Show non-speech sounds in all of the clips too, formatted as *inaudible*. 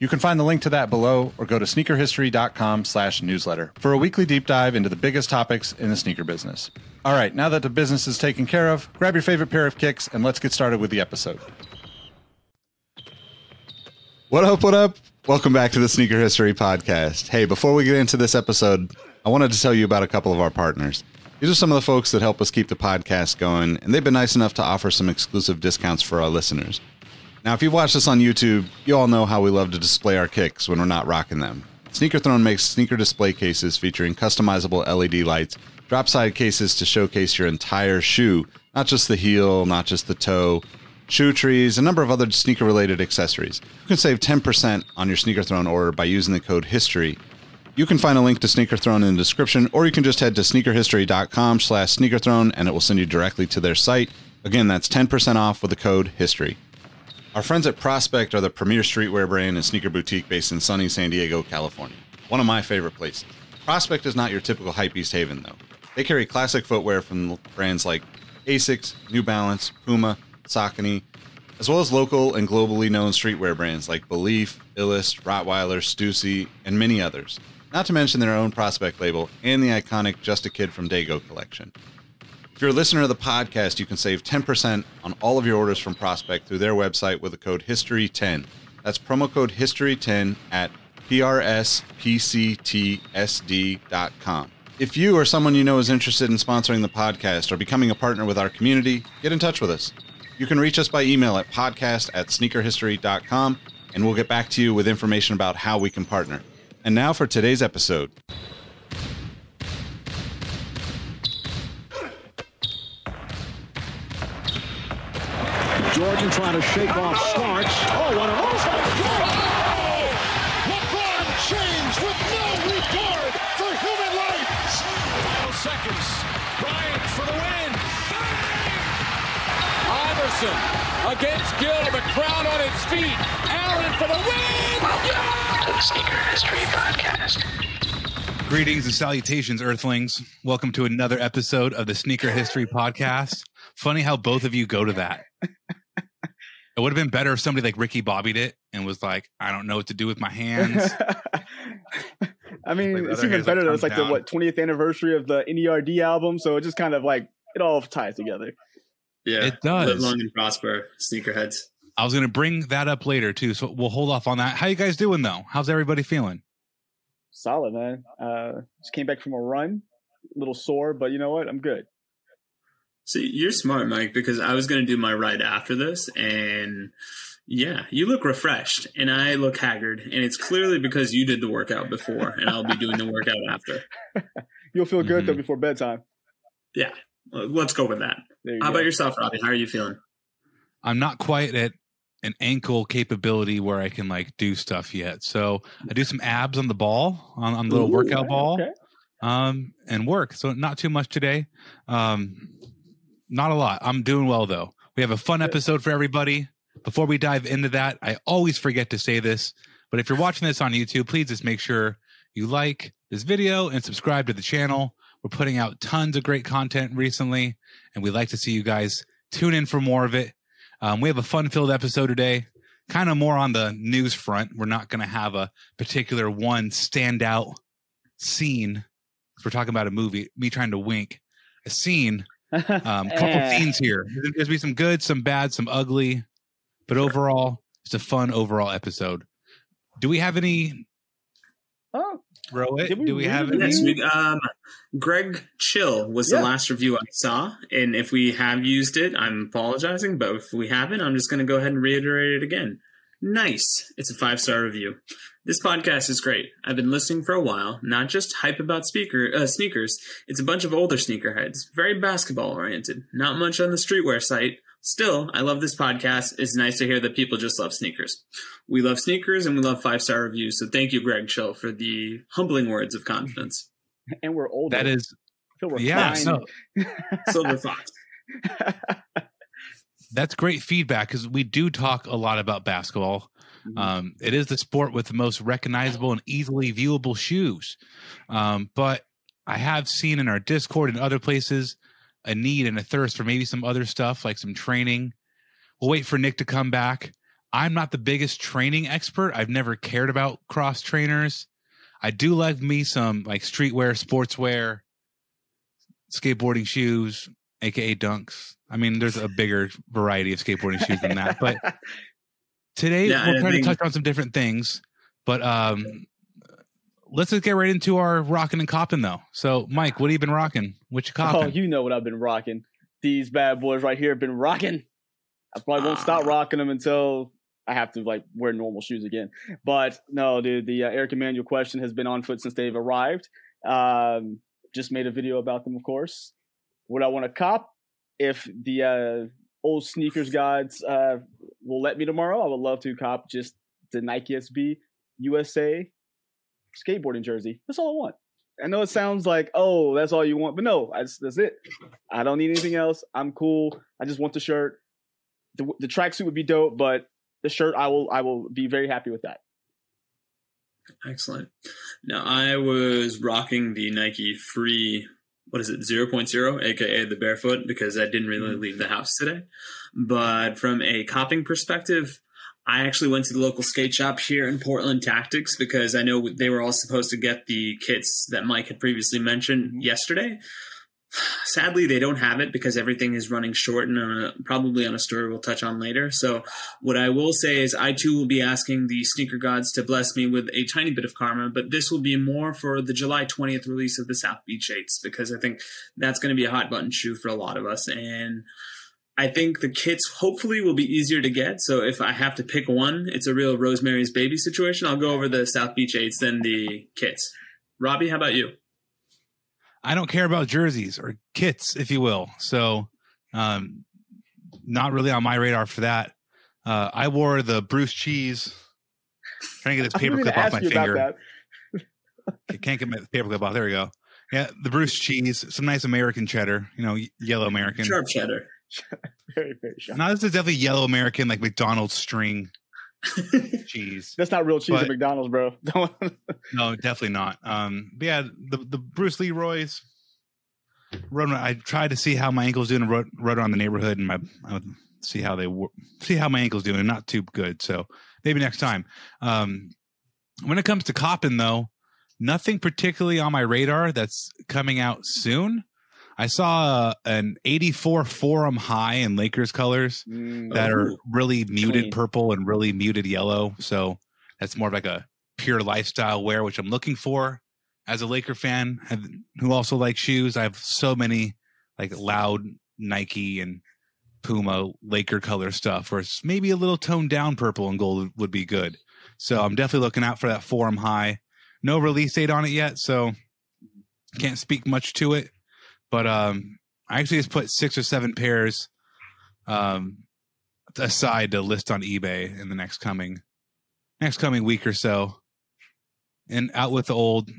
You can find the link to that below or go to sneakerhistory.com slash newsletter for a weekly deep dive into the biggest topics in the sneaker business. All right, now that the business is taken care of, grab your favorite pair of kicks and let's get started with the episode. What up, what up? Welcome back to the Sneaker History Podcast. Hey, before we get into this episode, I wanted to tell you about a couple of our partners. These are some of the folks that help us keep the podcast going, and they've been nice enough to offer some exclusive discounts for our listeners. Now, if you've watched us on YouTube, you all know how we love to display our kicks when we're not rocking them. Sneaker Throne makes sneaker display cases featuring customizable LED lights, drop side cases to showcase your entire shoe, not just the heel, not just the toe, shoe trees, a number of other sneaker related accessories. You can save 10% on your Sneaker Throne order by using the code HISTORY. You can find a link to Sneaker Throne in the description, or you can just head to sneakerhistory.com slash sneakerthrone and it will send you directly to their site. Again, that's 10% off with the code HISTORY. Our friends at Prospect are the premier streetwear brand and sneaker boutique based in sunny San Diego, California. One of my favorite places. Prospect is not your typical hypebeast haven, though. They carry classic footwear from brands like Asics, New Balance, Puma, Saucony, as well as local and globally known streetwear brands like Belief, Illust, Rottweiler, Stussy, and many others. Not to mention their own Prospect label and the iconic Just a Kid from Dago collection. If you're a listener of the podcast, you can save 10% on all of your orders from Prospect through their website with the code HISTORY10. That's promo code HISTORY10 at prspctsd.com. If you or someone you know is interested in sponsoring the podcast or becoming a partner with our community, get in touch with us. You can reach us by email at podcast at sneakerhistory.com, and we'll get back to you with information about how we can partner. And now for today's episode. Jordan trying to shake off oh! Starks. Oh, what a move! LeBron James with no regard for human life. Seconds. Bryant for the win. Iverson against Gill. The crowd on its feet. Allen for the win. Welcome to the Sneaker History Podcast. Greetings and salutations, Earthlings. Welcome to another episode of the Sneaker History Podcast. Funny how both of you go to that. It would have been better if somebody like Ricky bobbied it and was like, I don't know what to do with my hands. *laughs* I mean, Like, it's even hands, like, better that it's come like the what 20th anniversary of the NERD album, so it just kind of like it all ties together. Yeah, It does. Live long and prosper, sneakerheads. I was going to bring that up later too, so we'll hold off on that. How you guys doing though? How's everybody feeling? Solid, man. Uh, just came back from a run, a little sore, but you know what? I'm good. See, you're smart, Mike, because I was going to do my ride after this, and yeah, you look refreshed, and I look haggard, and it's clearly because you did the workout before, and I'll be doing the workout after. *laughs* You'll feel good though Mhm. before bedtime. Yeah, let's go with that. How go. about yourself, Robbie? How are you feeling? I'm not quite at an ankle capability where I can like do stuff yet. So I do some abs on the ball, on, on the little Ooh, workout ball. Okay. um, and work. So not too much today. Um, not a lot. I'm doing well though. We have a fun episode for everybody. Before we dive into that, I always forget to say this, but if you're watching this on YouTube, please just make sure you like this video and subscribe to the channel. We're putting out tons of great content recently, and we'd like to see you guys tune in for more of it. Um, we have a fun-filled episode today, kind of more on the news front. We're not going to have a particular one standout scene we're talking about a movie, me trying to wink, a scene, um, *laughs* couple Eh. scenes here. There's gonna be some good, some bad, some ugly, but overall, it's a fun overall episode. Do we have any? Oh, Rohit, Did we do we have really? any? Yes, um, Greg Chill was Yeah. the last review I saw, and if we have used it, I'm apologizing. But if we haven't, I'm just going to go ahead and reiterate it again. Nice. It's a five star review. This podcast is great. I've been listening for a while. Not just hype about speaker uh, sneakers. It's a bunch of older sneakerheads, very basketball oriented. Not much on the streetwear site. Still, I love this podcast. It's nice to hear that people just love sneakers. We love sneakers and we love five star reviews. So thank you, Greg Chill, for the humbling words of confidence. *laughs* and we're older. That is feel Yeah, refined. so *laughs* Silver Fox. *laughs* that's great feedback because we do talk a lot about basketball. Mhm. Um, it is the sport with the most recognizable and easily viewable shoes. Um, but I have seen in our Discord and other places a need and a thirst for maybe some other stuff like some training. We'll wait for Nick to come back. I'm not the biggest training expert. I've never cared about cross trainers. I do like me some like streetwear, sportswear, skateboarding shoes, aka dunks. I mean, there's a bigger variety of skateboarding shoes than that. But *laughs* today Yeah, we're I try think- to touch on some different things. But um let's just get right into our rocking and copping though. So Mike, what have you been rocking? What you Oh, you know what I've been rocking. These bad boys right here have been rocking. I probably won't stop Ah. rocking them until I have to like wear normal shoes again. But no, dude, the uh, Eric Emanuel question has been on foot since they've arrived. Um, just made a video about them, of course. Would I want to cop if the uh, old sneakers gods uh, will let me tomorrow? I would love to cop just the Nike SB USA skateboarding jersey. That's all I want. I know it sounds like, oh, that's all you want, but no, that's, that's it. I don't need anything else. I'm cool. I just want the shirt. The, the tracksuit would be dope, but the shirt, I will, I will be very happy with that. Excellent. Now I was rocking the Nike Free. What is it? 0.0, aka the barefoot, because I didn't really mm-hmm. leave the house today. But from a copping perspective, I actually went to the local skate shop here in Portland Tactics because I know they were all supposed to get the kits that Mike had previously mentioned mm-hmm. yesterday. Sadly, they don't have it because everything is running short and on a, probably on a story we'll touch on later. So, what I will say is, I too will be asking the sneaker gods to bless me with a tiny bit of karma, but this will be more for the July 20th release of the South Beach 8s because I think that's going to be a hot button shoe for a lot of us. And I think the kits hopefully will be easier to get. So if I have to pick one, it's a real Rosemary's Baby situation. I'll go over the South Beach 8s than the kits. Robbie, how about you? I don't care about jerseys or kits, if you will. So, um, not really on my radar for that. Uh, I wore the Bruce Cheese. Trying to get this *laughs* I was paperclip off my finger. I can't get my paperclip off. There we go. Yeah, the Bruce cheese, some nice American cheddar. You know, yellow American. Sharp cheddar. *laughs* Very, very sharp. No, this is definitely yellow American, like McDonald's string cheese. *laughs* That's not real cheese But- at McDonald's, bro. *laughs* No, definitely not. Um, but yeah, the the Bruce Leroy's. Run. I tried to see how my ankle's doing. Rode, rode around the neighborhood, and my see how they see how my ankle's doing. Not too good. So maybe next time. Um, when it comes to copping, though, nothing particularly on my radar that's coming out soon. I saw uh, an 84 Forum High in Lakers colors Mm, that are really muted Clean. purple and really muted yellow. So that's more of like a pure lifestyle wear, which I'm looking for as a Laker fan who also likes shoes. I have so many like loud Nike and Puma Laker color stuff, where it's maybe a little toned down purple and gold would be good. So I'm definitely looking out for that Forum High. No release date on it yet, so can't speak much to it. But um, I actually just put six or seven pairs um, aside to list on eBay in the next coming next coming week or so. And out with the old.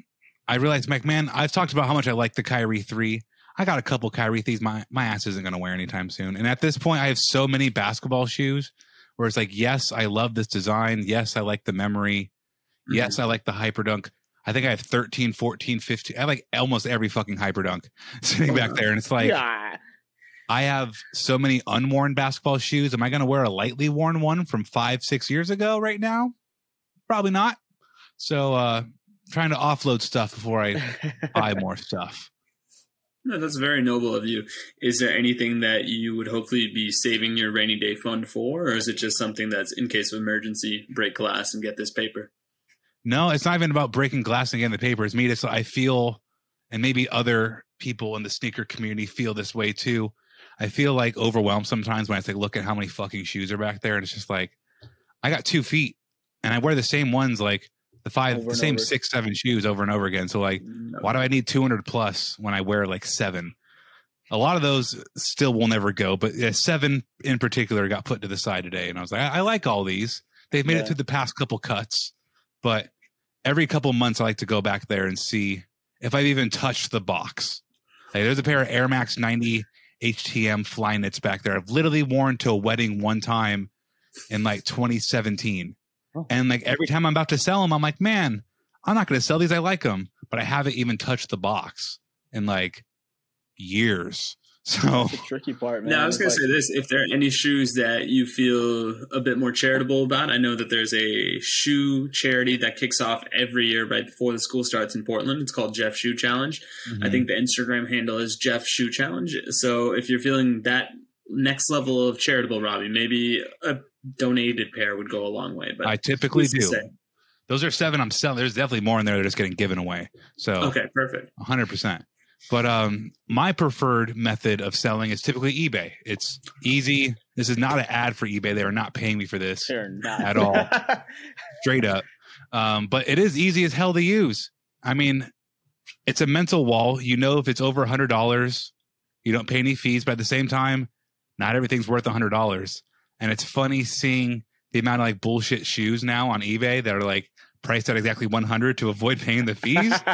I realized, McMahon, I've talked about how much I like the Kyrie three. I got a couple Kyrie threes. My my ass isn't going to wear anytime soon. And at this point, I have so many basketball shoes where it's like, yes, I love this design. Yes, I like the memory. Yes, I like the hyperdunk. I think I have 13, 14, 15. I have like almost every fucking hyperdunk *laughs* sitting back there. And it's like, yeah. I have so many unworn basketball shoes. Am I going to wear a lightly worn one from five, six years ago right now? Probably not. So, uh, trying to offload stuff before I *laughs* buy more stuff. No, that's very noble of you. Is there anything that you would hopefully be saving your rainy day fund for, or is it just something that's in case of emergency, break glass and get this paper? No, it's not even about breaking glass and getting the paper. It's me. Just I feel, and maybe other people in the sneaker community feel this way too. I feel like overwhelmed sometimes when I like look at how many fucking shoes are back there, and it's just like I got two feet, and I wear the same ones like the five, the same over. six, seven shoes over and over again. So like, No. why do I need 200 plus when I wear like seven? A lot of those still will never go, but yeah, seven in particular got put to the side today, and I was like, I, I like all these. They've made Yeah. it through the past couple cuts, but every couple months I like to go back there and see if I've even touched the box. Like, there's a pair of Air Max 90 HTM Flyknits back there. I've literally worn to a wedding one time in like 2017. Oh. And like every time I'm about to sell them, I'm like, man, I'm not going to sell these. I like them, but I haven't even touched the box in like years. So That's the tricky part, man. Now, I was going to like- say this: if there are any shoes that you feel a bit more charitable about, I know that there's a shoe charity that kicks off every year right before the school starts in Portland. It's called Jeff Shoe Challenge. I mm-hmm. think the Instagram handle is Jeff Shoe Challenge. So if you're feeling that next level of charitable, Robbie, maybe a donated pair would go a long way. But I typically do. say? Those are seven I'm selling. There's definitely more in there that are just getting given away. So Okay, perfect. 100%. But um, my preferred method of selling is typically eBay. It's easy. This is not an ad for eBay. They are not paying me for this At all. *laughs* straight up. Um, but it is easy as hell to use. I mean, it's a mental wall. You know, if it's over a $100, you don't pay any fees. But at the same time, not everything's worth a $100. And it's funny seeing the amount of like bullshit shoes now on eBay that are like priced at exactly 100 to avoid paying the fees. *laughs*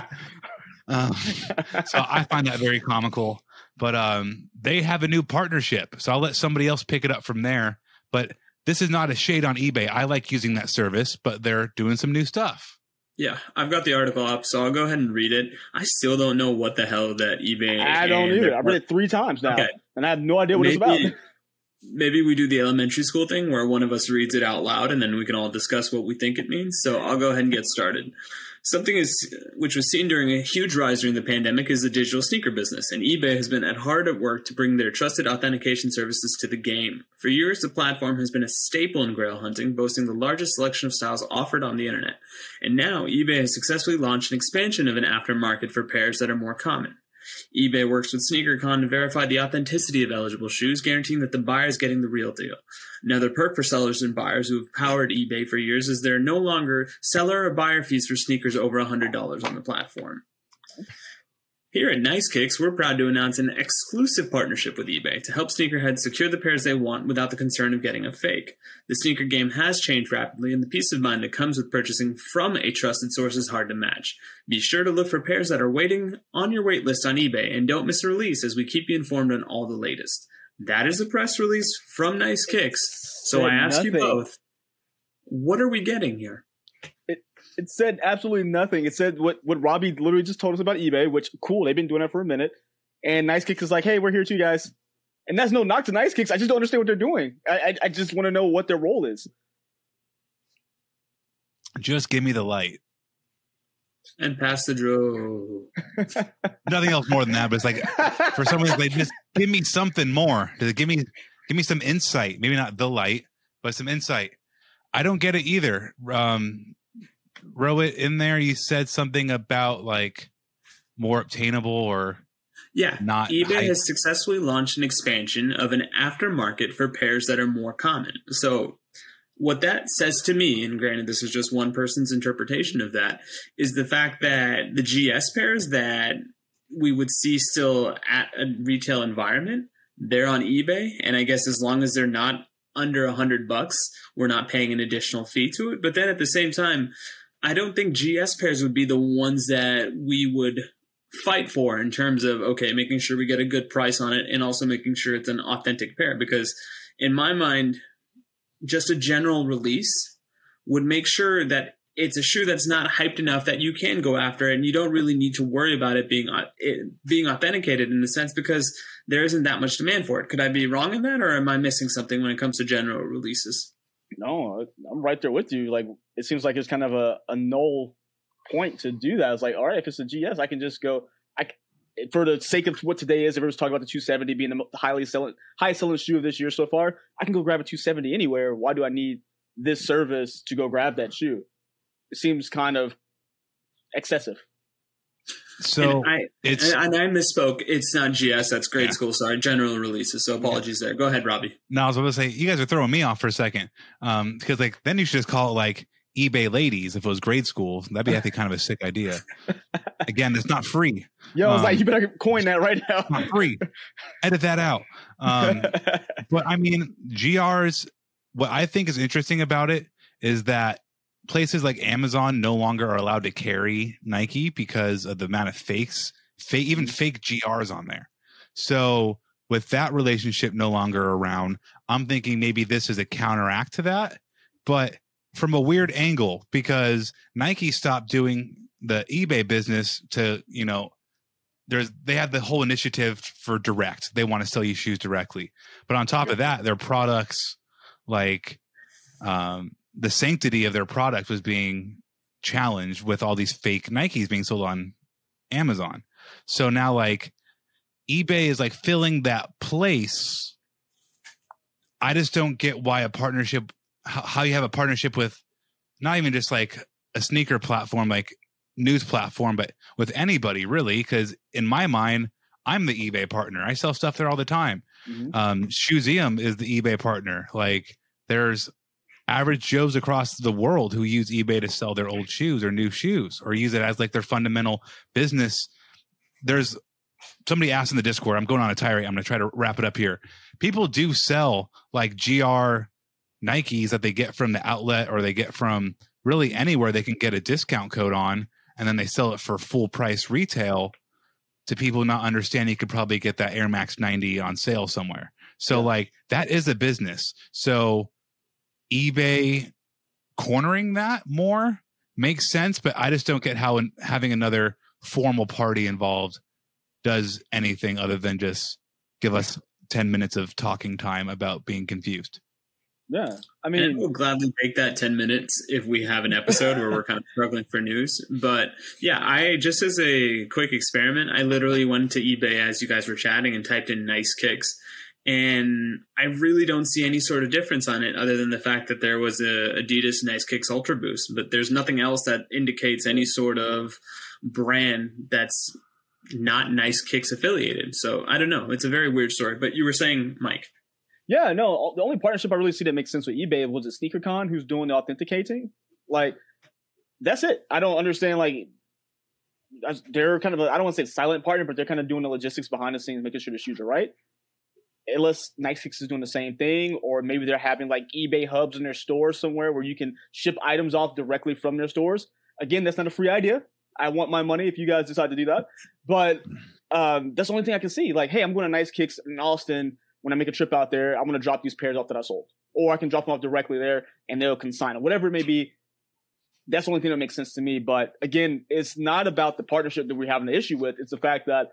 Um, *laughs* so I find that very comical. But um, they have a new partnership, so I'll let somebody else pick it up from there. But this is not a shade on eBay. I like using that service, but they're doing some new stuff. Yeah, I've got the article up, so I'll go ahead and read it. I still don't know what the hell that eBay. I don't and either. their I read it three times now, Okay. and I have no idea what it's about. maybe, maybe we do the elementary school thing where one of us reads it out loud and then we can all discuss what we think it means. So I'll go ahead and get started. Something is which was seen during a huge rise during the pandemic is the digital sneaker business, and eBay has been at hard at work to bring their trusted authentication services to the game. For years, the platform has been a staple in grail hunting, boasting the largest selection of styles offered on the internet. And now, eBay has successfully launched an expansion of an aftermarket for pairs that are more common. eBay works with SneakerCon to verify the authenticity of eligible shoes, guaranteeing that the buyer is getting the real deal. Another perk for sellers and buyers who have powered eBay for years is there are no longer seller or buyer fees for sneakers over $100 on the platform. Here at Nice Kicks, we're proud to announce an exclusive partnership with eBay to help sneakerheads secure the pairs they want without the concern of getting a fake. The sneaker game has changed rapidly, and the peace of mind that comes with purchasing from a trusted source is hard to match. Be sure to look for pairs that are waiting on your wait list on eBay, and don't miss a release as we keep you informed on all the latest. That is a press release from Nice Kicks. So I ask you nothing. both, what are we getting here? It said absolutely nothing. It said what what Robbie literally just told us about eBay, which cool. They've been doing that for a minute. And Nice Kicks is like, hey, we're here too, guys. And that's no knock to Nice Kicks. I just don't understand what they're doing. I I, I just want to know what their role is. Just give me the light. And pass the draw. *laughs* Nothing else more than that. But it's like for some reason, they just give me something more. Does it give me give me some insight? Maybe not the light, but some insight. I don't get it either. Um, Rowit, in there, you said something about like more obtainable or Yeah, not. eBay hype. has successfully launched an expansion of an aftermarket for pairs that are more common. So, what that says to me, and granted, this is just one person's interpretation of that, is the fact that the GS pairs that we would see still at a retail environment, they're on eBay, and I guess as long as they're not under a hundred bucks, we're not paying an additional fee to it. But then at the same time, I don't think GS pairs would be the ones that we would fight for in terms of okay making sure we get a good price on it and also making sure it's an authentic pair. Because in my mind just a general release would make sure that it's a shoe that's not hyped enough that you can go after it and you don't really need to worry about it being it being authenticated in a sense because there isn't that much demand for it. Could i be wrong in that or am i missing something when it comes to general releases No, I'm right there with you. Like it seems like it's kind of a, a null point to do that. It's like, all right, if it's a GS, I can just go. I for the sake of what today is, everyone's talking about the 270 being the highly selling, highest selling shoe of this year so far. I can go grab a 270 anywhere. Why do I need this service to go grab that shoe? It seems kind of excessive. So and I, it's and I misspoke. It's not GS. That's grade Yeah. school. Sorry, general releases. So apologies there. Go ahead, Robbie. no. I was going to say you guys are throwing me off for a second, um, because like then you should just call it like eBay ladies if it was grade school. That'd be I think kind of a sick idea. *laughs* Again, it's not free. Yo, I was Um, like, you better coin that right now. Not free. Edit that out. Um, *laughs* but I mean, GRs, what I think is interesting about it is that places like Amazon no longer are allowed to carry Nike because of the amount of fakes fake even fake GRs on there. So with that relationship no longer around, I'm thinking maybe this is a counteract to that, but from a weird angle because Nike stopped doing the eBay business to, you know, there's they had the whole initiative for direct. They want to sell you shoes directly. But on top of that, their products like um the sanctity of their product was being challenged with all these fake Nikes being sold on Amazon. So now like eBay is like filling that place. I just don't get why a partnership how, you have a partnership with not even just like a sneaker platform like news platform but with anybody really cuz in my mind I'm the eBay partner. I sell stuff there all the time. Mhm. Um Shoezeum is the eBay partner. Like there's average Joes across the world who use eBay to sell their old shoes or new shoes or use it as like their fundamental business. There's somebody asked in the Discord, I'm going on a tirade. I'm going to try to wrap it up here. People do sell like GR Nikes that they get from the outlet or they get from really anywhere they can get a discount code on and then they sell it for full price retail to people not understanding you could probably get that Air Max 90 on sale somewhere. So like that is a business. So eBay cornering that more makes sense, but I just don't get how in, having another formal party involved does anything other than just give us 10 minutes of talking time about being confused. Yeah, I and mean, we'll gladly take that 10 minutes if we have an episode where we're kind of struggling for news. But yeah, I just as a quick experiment, I literally went to eBay as you guys were chatting and typed in nice kicks. And I really don't see any sort of difference on it other than the fact that there was a Adidas Nice Kicks Ultra Boost, but there's nothing else that indicates any sort of brand that's not Nice Kicks affiliated. So I don't know. It's a very weird story. But you were saying, Mike. yeah, no. The only partnership I really see that makes sense with eBay was a SneakerCon, who's doing the authenticating. Like, that's it. I don't understand. Like, they're kind of I don't want to say silent partner, but they're kind of doing the logistics behind the scenes, making sure the shoes are right. Unless kicks is doing the same thing, or maybe they're having like eBay hubs in their stores somewhere where you can ship items off directly from their stores. Again, that's not a free idea. I want my money if you guys decide to do that. But um, that's the only thing I can see. Like, hey, I'm going to Nice Kicks in Austin when I make a trip out there. I'm going to drop these pairs off that I sold, or I can drop them off directly there and they'll consign them, whatever it may be. That's the only thing that makes sense to me. But again, it's not about the partnership that we're having the issue with. It's the fact that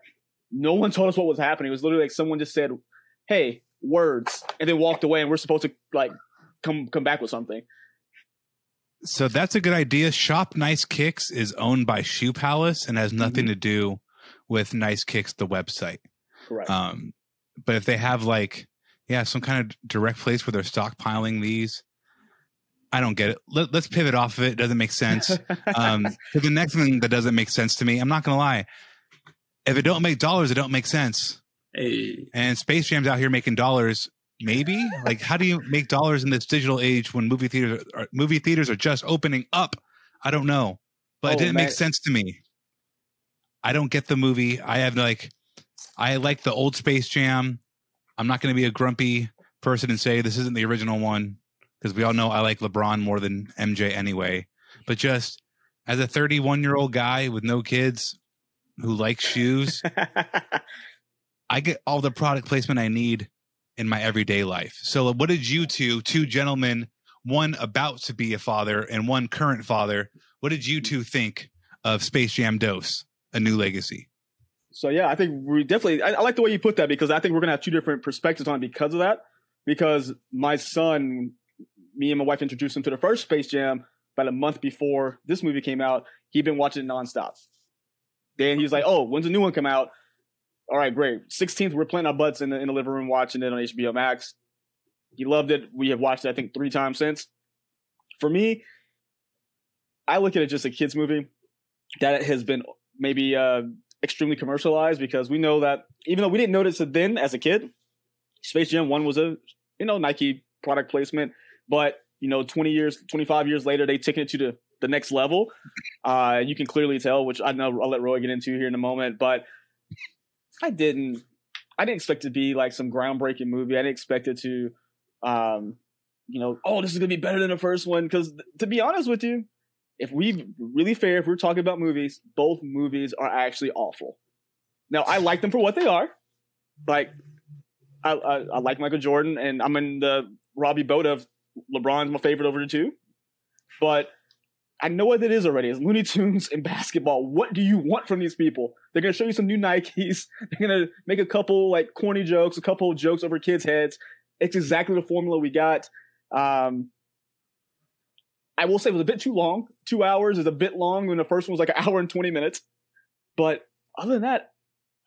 no one *laughs* told us what was happening. It was literally like someone just said, "Hey, words," and then walked away, and we're supposed to like come come back with something. So that's a good idea. Shop Nice Kicks is owned by Shoe Palace and has nothing to do with Nice Kicks, the website. Correct. Um, but if they have like, yeah, some kind of direct place where they're stockpiling these, I don't get it. Let, let's pivot off of it. It doesn't make sense. *laughs* Um, to the next thing that doesn't make sense to me, I'm not gonna lie. If it don't make dollars, it don't make sense. Hey, And Space Jam's out here making dollars. Maybe like, how do you make dollars in this digital age when movie theaters are, movie theaters are just opening up? I don't know, but it Oh, didn't man. make sense to me. I don't get the movie. I have like, I like the old Space Jam. I'm not going to be a grumpy person and say this isn't the original one because we all know I like LeBron more than MJ anyway. But just as a 31 year old guy with no kids who likes shoes, *laughs* I get all the product placement I need in my everyday life. So, what did you two, two gentlemen, one about to be a father and one current father, what did you two think of Space Jam Dose, A New Legacy? So yeah, I think we definitely. I, I like the way you put that because I think we're gonna have two different perspectives on it because of that. Because my son, me and my wife introduced him to the first Space Jam about a month before this movie came out. He'd been watching it nonstop. Then he was like, "Oh, when's the new one come out?" All right, great. 16th, we're playing our butts in the in the living room watching it on HBO Max. He loved it. We have watched it, I think, three times since. For me, I look at it just a kids movie that has been maybe uh, extremely commercialized because we know that even though we didn't notice it then as a kid, Space Jam One was a you know Nike product placement, but you know 20 years, 25 years later, they taken it to the the next level. Uh, you can clearly tell, which I know I'll let Roy get into here in a moment, but I didn't. I didn't expect it to be like some groundbreaking movie. I didn't expect it to, um, you know, oh, this is gonna be better than the first one. Because to be honest with you, if we really fair, if we're talking about movies, both movies are actually awful. Now I like them for what they are. Like I, I, I like Michael Jordan, and I'm in the Robbie boat of LeBron's my favorite over the two. But I know what it is already. It's Looney Tunes and basketball. What do you want from these people? They're gonna show you some new Nikes. *laughs* They're gonna make a couple like corny jokes, a couple of jokes over kids' heads. It's exactly the formula we got. Um, I will say it was a bit too long. Two hours is a bit long when the first one was like an *laughs* hour and 20 minutes. But other than that,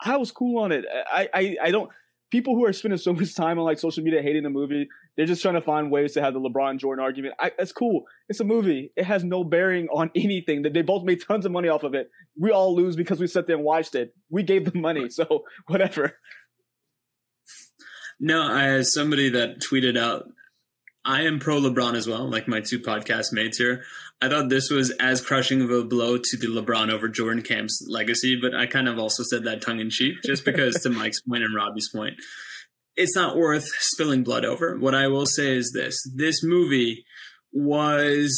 I was cool on it. I, I, I don't, people who are spending so much time on like social media hating the movie, they're just trying to find ways to have the LeBron Jordan argument. I, it's cool. It's a movie. It has no bearing *laughs* on anything. That they both made tons of money off of it. We all lose because we sat there and watched it. We gave them money, so *laughs* whatever. No, as somebody that tweeted out, I am pro LeBron as well, like my two podcast mates here. I thought this was as crushing of a blow to the LeBron over Jordan camp's legacy, but I kind of also said that tongue in cheek, just because to *laughs* Mike's point and Robbie's point, it's not worth spilling blood over. What I will say is this: this movie was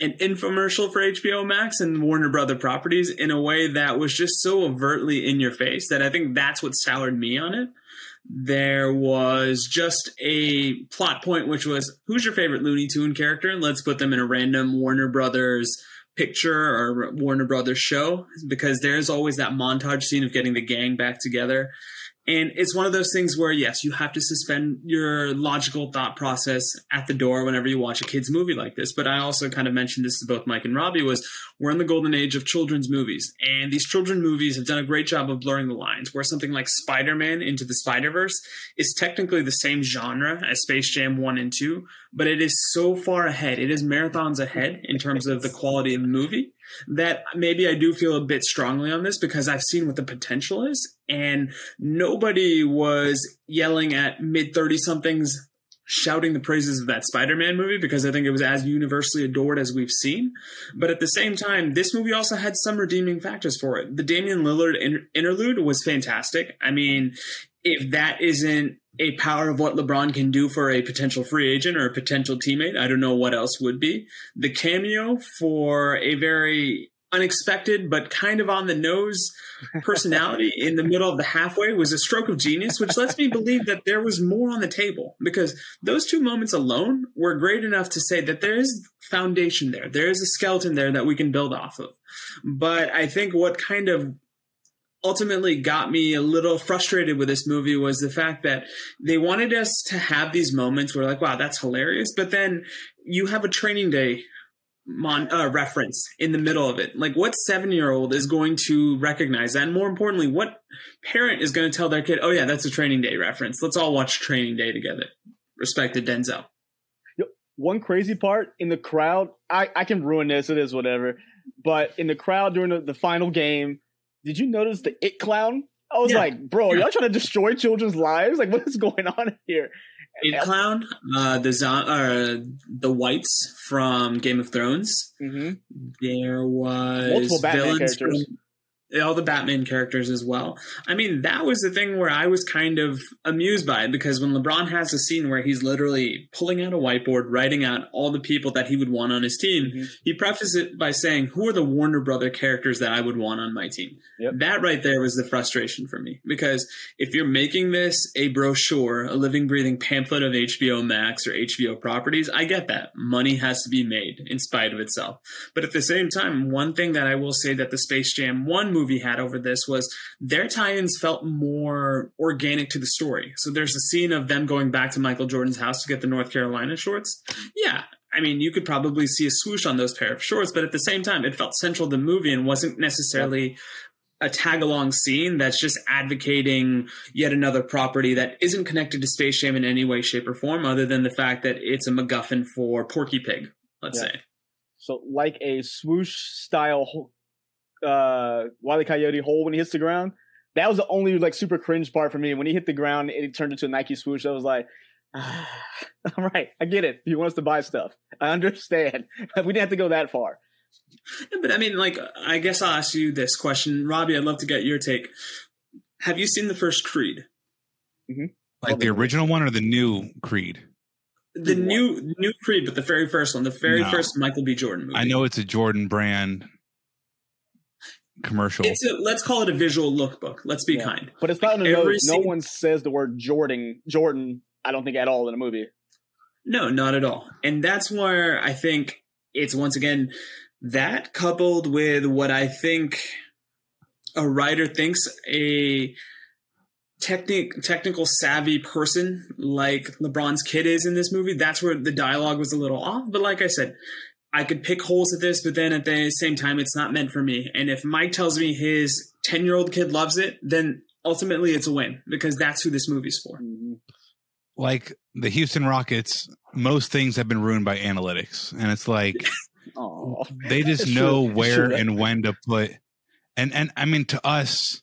an infomercial for HBO Max and Warner Brother properties in a way that was just so overtly in your face that I think that's what soured me on it. There was just a plot point, which was who's your favorite Looney Tune character? And let's put them in a random Warner Brothers picture or Warner Brothers show because there's always that montage scene of getting the gang back together. And it's one of those things where, yes, you have to suspend your logical thought process at the door whenever you watch a kid's movie like this. But I also kind of mentioned this to both Mike and Robbie was we're in the golden age of children's movies. And these children movies have done a great job of blurring the lines where something like Spider-Man into the Spider-Verse is technically the same genre as Space Jam 1 and 2, but it is so far ahead. It is marathons ahead in terms of the quality of the movie that maybe I do feel a bit strongly on this because I've seen what the potential is, and nobody was yelling at mid 30 somethings shouting the praises of that Spider-Man movie because I think it was as universally adored as we've seen. But at the same time, this movie also had some redeeming factors for it. The Damian Lillard inter- interlude was fantastic. I mean, if that isn't a power of what LeBron can do for a potential free agent or a potential teammate, I don't know what else would be. The cameo for a very unexpected but kind of on the nose personality *laughs* in the middle of the halfway was a stroke of genius, which lets me believe that there was more on the table because those two moments alone were great enough to say that there is foundation there. There is a skeleton there that we can build off of. But I think what kind of ultimately got me a little frustrated with this movie was the fact that they wanted us to have these moments where like wow that's hilarious but then you have a training day mon- uh, reference in the middle of it like what seven year old is going to recognize that and more importantly what parent is going to tell their kid oh yeah that's a training day reference let's all watch training day together respected denzel One crazy part in the crowd, I, I can ruin this, it is whatever. But in the crowd during the, the final game, did you notice the it clown? I was Yeah. like, bro, are Yeah. y'all trying to destroy children's lives? Like, what is going on here? It Clown, uh, the zo- uh, the whites from Game of Thrones. hmm There was Multiple Batman villains characters. from- all the Batman characters as well. I mean, that was the thing where I was kind of amused by it because when LeBron has a scene where he's literally pulling out a whiteboard, writing out all the people that he would want on his team, Mhm. he prefaces it by saying, "Who are the Warner Brother characters that I would want on my team?" Yep. That right there was the frustration for me because if you're making this a brochure, a living, breathing pamphlet of HBO Max or HBO properties, I get that money has to be made in spite of itself. But at the same time, one thing that I will say that the Space Jam 1 movie had over this was their tie ins felt more organic to the story. So there's a scene of them going back to Michael Jordan's house to get the North Carolina shorts. Yeah. I mean, you could probably see a swoosh on those pair of shorts, but at the same time, it felt central to the movie and wasn't necessarily a tag along scene that's just advocating yet another property that isn't connected to Space Jam in any way, shape, or form, other than the fact that it's a MacGuffin for Porky Pig, let's Yeah. say. So, like a swoosh style uh, Wile E. Coyote hole when he hits the ground. That was the only like super cringe part for me. When he hit the ground, it turned into a Nike swoosh. I was like, ah, *laughs* all right, I get it. You want us to buy stuff. I understand. *laughs* we didn't have to go that far. Yeah, But I mean, like, I guess I'll ask you this question. Robbie, I'd love to get your take. Have you seen the first Creed? Like the original one or the new Creed? The new new Creed, but the very first one, the very No. first Michael B. Jordan movie. I know it's a Jordan brand, commercial. It's a, let's call it a visual lookbook. Let's be Yeah. kind. But it's not in the Every notes. No one says the word Jordan. Jordan. I don't think at all in a movie. No, not at all. And that's where I think it's once again that coupled with what I think a writer thinks a technic technical savvy person like LeBron's kid is in this movie. That's where the dialogue was a little off. But like I said, I could pick holes at this, but then at the same time, it's not meant for me. And if Mike tells me his 10 year old kid loves it, then ultimately it's a win because that's who this movie's for. Mhm. like the Houston Rockets, most things have been ruined by analytics, and it's like *laughs* Aw. they just know true. It's where true. and when to put and and i mean to us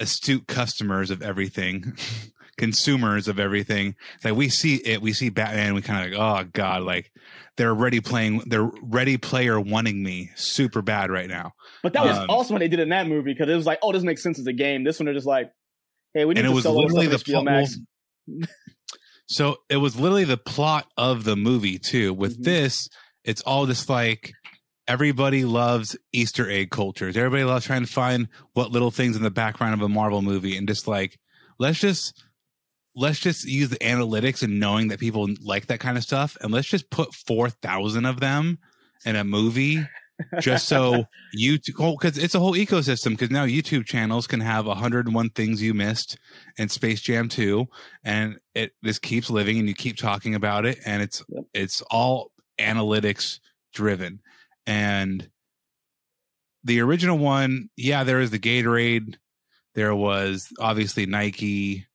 astute customers of everything *laughs* consumers of everything it's like we see it we see batman we kind of like oh god like they're already playing they're ready player wanting me super bad right now But that was Um, awesome what they did in that movie because it was like, oh, this makes sense as a game. This one they're just like, hey, we need and it to was sell all this literally the stuff HBO plot Max. *laughs* so it was literally the plot of the movie too with Mhm. this it's all just like everybody loves easter egg cultures everybody loves trying to find what little things in the background of a marvel movie and just like let's just let's just use the analytics and knowing that people like that kind of stuff and let's just put 4000 of them in a movie *laughs* just so YouTube, because it's a whole ecosystem. Because now YouTube channels can have 101 things you missed in Space Jam 2, and it this keeps living, and you keep talking about it, and it's Yep. it's all analytics driven. And the original one, yeah, there was the Gatorade, there was obviously Nike.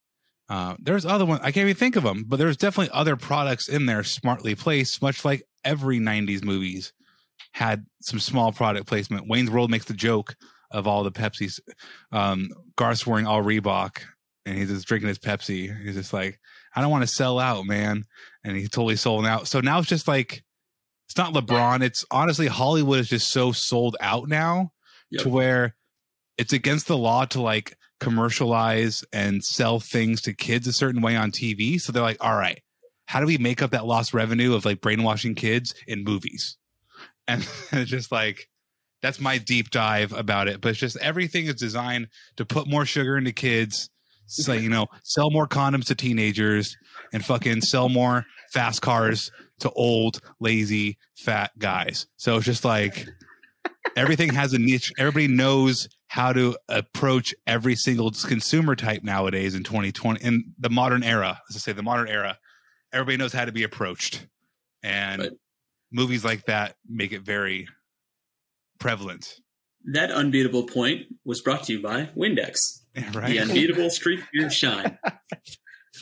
Uh, there's other one I can't even think of them, but there's definitely other products in there smartly placed, much like every '90s movies had some small product placement. Wayne's World makes the joke of all the Pepsis. Um, Garth's wearing all Reebok and he's just drinking his Pepsi. He's just like, I don't want to sell out, man. And he's totally sold out. So now it's just like, it's not LeBron. It's honestly, Hollywood is just so sold out now Yep. to where it's against the law to like commercialize and sell things to kids a certain way on TV. So they're like, all right, how do we make up that lost revenue of like brainwashing kids in movies? *laughs* And it's just like, that's my deep dive about it. But it's just everything is designed to put more sugar into kids. So, you know, sell more condoms to teenagers and fucking sell more fast cars to old, lazy, fat guys. So it's just like everything has a niche. Everybody knows how to approach every single consumer type nowadays in 2020 in the modern era. as i say the modern era. Everybody knows how to be approached. And Right. movies like that make it very prevalent. That unbeatable point was brought to you by Windex, *laughs* the unbeatable street beer shine. *laughs*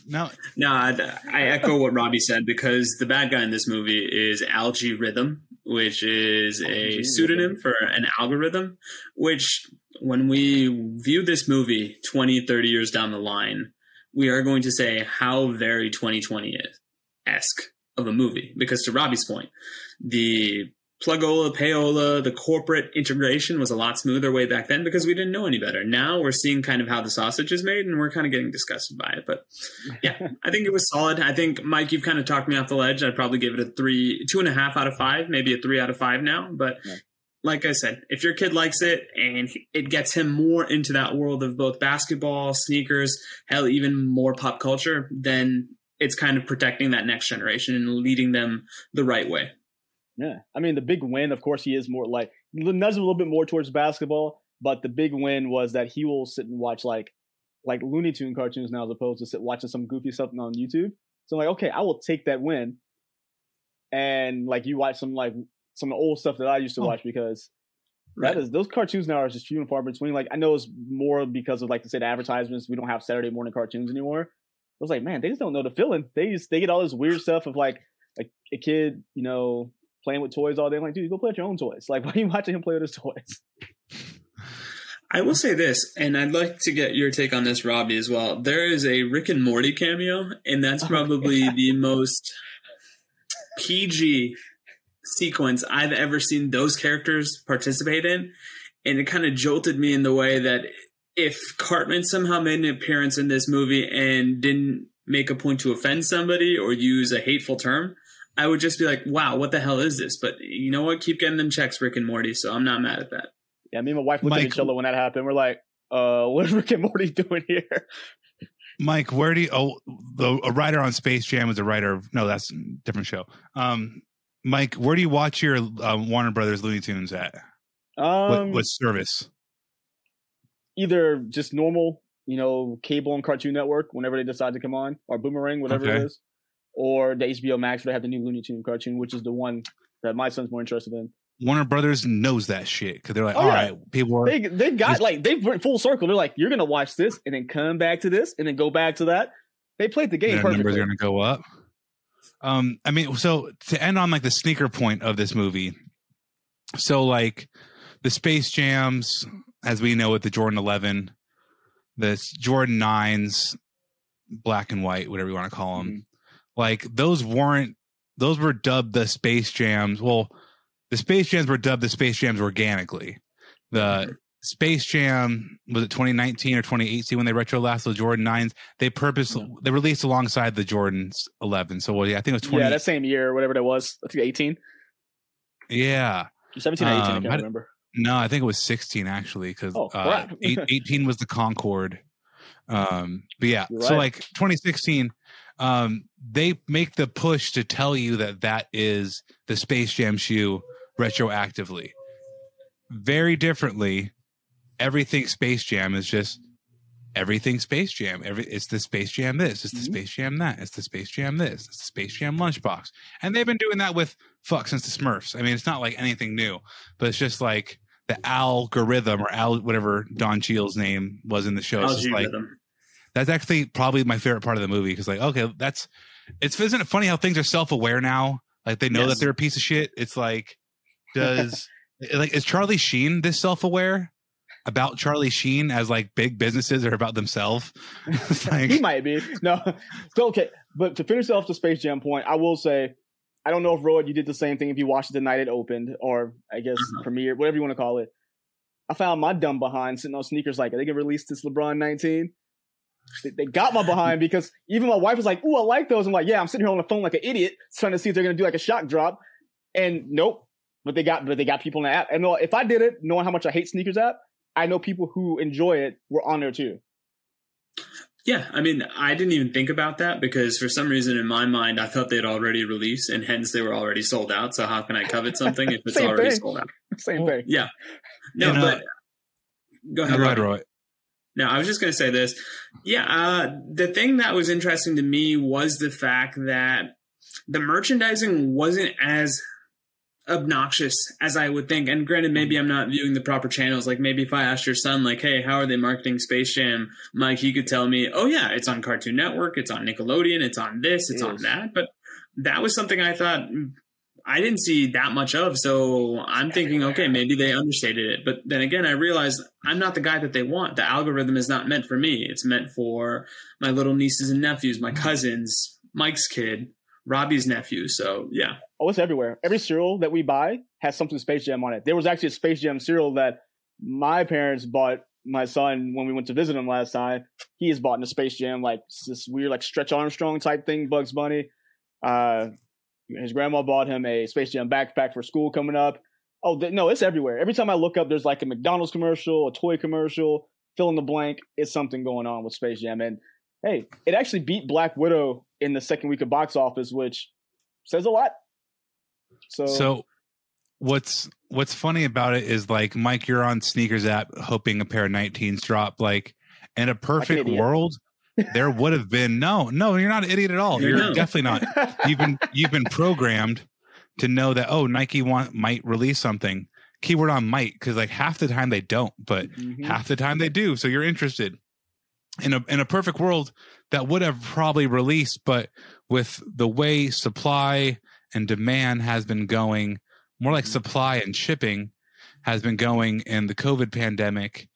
No, No, I, I echo what Robbie said because the bad guy in this movie is Al-G Rhythm, which is oh, a pseudonym for an algorithm, which when we view this movie 20, 30 years down the line, we are going to say how very 2020 is esque of a movie. Because to Robbie's point, the plugola, payola, the corporate integration was a lot smoother way back then because we didn't know any better. Now we're seeing kind of how the sausage is made and we're kind of getting disgusted by it. But *laughs* yeah, I think it was solid. I think Mike, you've kind of talked me off the ledge. I'd probably give it a three, two and a half out of five, maybe a three out of five now. But Yeah. like I said, if your kid likes it and it gets him more into that world of both basketball, sneakers, hell, even more pop culture, then it's kind of protecting that next generation and leading them the right way. Yeah, I mean the big win, of course, he is more like nudges a little bit more towards basketball, but the big win was that he will sit and watch like like Looney Tune cartoons now as opposed to sit watching some goofy stuff on YouTube. So I'm like, okay, I will take that win, and like you watch some like some old stuff that I used to Oh. watch because Right. that is those cartoons now are just few and far between. Like I know it's more because of like to say the advertisements. We don't have Saturday morning cartoons anymore. I was like, man, they just don't know the feeling. They just they get all this weird stuff of like a, a kid, you know, playing with toys all day. I'm like, dude, go play with your own toys. Like, *laughs* why are you watching him play with his toys? I will say this, and I'd like to get your take on this, Robbie, as well. There is a Rick and Morty cameo, and that's oh, probably the most PG sequence I've ever seen those characters participate in. And it kind of jolted me in the way that if Cartman somehow made an appearance in this movie and didn't make a point to offend somebody or use a hateful term, I would just be like, wow, what the hell is this? But you know what? Keep getting them checks, Rick and Morty, so I'm not mad at that. Yeah, me and my wife looked Mike- at each other when that happened. We're like, uh, what is Rick and Morty *laughs* doing here? Mike, where do you? Oh, the a writer on Space Jam is a writer. of- No, that's a different show. Um, Mike, where do you watch your um, Warner Brothers Looney Tunes at? What, Um, what service? either just normal, you know, cable and Cartoon Network whenever they decide to come on, or Boomerang, whatever Okay. it is, or the HBO Max where they have the new Looney Tune cartoon, which is the one that my son's more interested in. Warner Brothers knows that shit because they're like, Oh, all yeah. right, people are. They they got Just- like they went full circle. They're like, you're gonna watch this and then come back to this and then go back to that. They played the game their perfectly. numbers are going to go up. Um, I mean, so to end on like the sneaker point of this movie, so like the Space Jams, as we know with the Jordan Eleven, the Jordan Nines, black and white, whatever you want to call them, Mm-hmm. Like those weren't those were dubbed the Space Jams. Well, the Space Jams were dubbed the Space Jams organically. The Space Jam was it 2019 or 2018 when they retro last the Jordan nines. They purpose they released alongside the Jordans 11. So well, yeah, I think it was 20. yeah, that same year, whatever that was. I think 18, yeah, 17 or 18. I Um, can't I- remember. no, I think it was 16 actually because Oh, uh, 18 was the Concord. Um, but yeah, You're so like 2016, um, they make the push to tell you that that is the Space Jam shoe retroactively. Very differently, everything Space Jam is just everything Space Jam. Every it's the Space Jam this, it's the Mhm. Space Jam that, it's the Space Jam this, it's the Space Jam lunchbox, and they've been doing that with fuck since the Smurfs. I mean, it's not like anything new, but it's just like the algorithm or al whatever Don Cheadle's name was in the show. It's just like. That's actually probably my favorite part of the movie because like okay that's it's isn't it funny how things are self-aware now like they know Yes. that they're a piece of shit it's like *laughs* does like is charlie sheen this self-aware about charlie sheen as like big businesses or about themselves *laughs* *laughs* like, he might be. No. So okay, but to finish off the Space Jam point, I will say, I don't know if Rohit you did the same thing if you watched it the night it opened, or I guess Uh-huh. premiere, whatever you want to call it. I found my dumb behind sitting on sneakers like, are they gonna release this LeBron 19? They, they got my behind because even my wife was like, "Ooh, I like those." I'm like, "Yeah." I'm sitting here on the phone like an idiot, trying to see if they're gonna do like a shock drop, and nope. But they got, but they got people in the app. And if I did it, knowing how much I hate sneakers app, I know people who enjoy it were on there too. Yeah, I mean, I didn't even think about that because for some reason in my mind, I thought they'd already released and hence they were already sold out. So how can I covet something if *laughs* it's already thing. sold out? Same thing. Yeah. No, You uh, know- but go ahead. Go ahead, Robbie. Roy. No, I was just going to say this. Yeah, uh, the thing that was interesting to me was the fact that the merchandising wasn't as obnoxious as I would think. And granted, maybe I'm not viewing the proper channels. Like maybe if I asked your son, like, "Hey, how are they marketing Space Jam?" Mike, he could tell me, "Oh yeah, it's on Cartoon Network, it's on Nickelodeon, it's on this, it's It on that." But that was something I thought mm, I didn't see that much of. So I'm thinking, okay, maybe they understated it. But then again, I realized I'm not the guy that they want. The algorithm is not meant for me. It's meant for my little nieces and nephews, my cousins, Mike's kid, Robbie's nephew. So yeah. Oh, it's everywhere. Every cereal that we buy has something Space Jam on it. There was actually a Space Jam cereal that my parents bought my son when we went to visit him last time. He has bought in a Space Jam, like this weird, like Stretch Armstrong type thing, Bugs Bunny. Uh, his grandma bought him a Space Jam backpack for school coming up. Oh, th- no, it's everywhere. Every time I look up, there's like a McDonald's commercial, a toy commercial, fill in the blank. It's something going on with Space Jam. And hey, it actually beat Black Widow in the second week of box office, which says a lot. So, So what's what's funny about it is like Mike, you're on sneakers app hoping a pair of 19s drop. Like in a perfect idiot. world, there would have been no, no, you're not an idiot at all. You're No. definitely not. You've been you've been programmed to know that oh Nike want might release something. Keyword on might because like half the time they don't, but Mhm. half the time they do. So you're interested. In a in a perfect world, that would have probably released, but with the way supply and demand has been going, more like supply and shipping has been going in the COVID pandemic,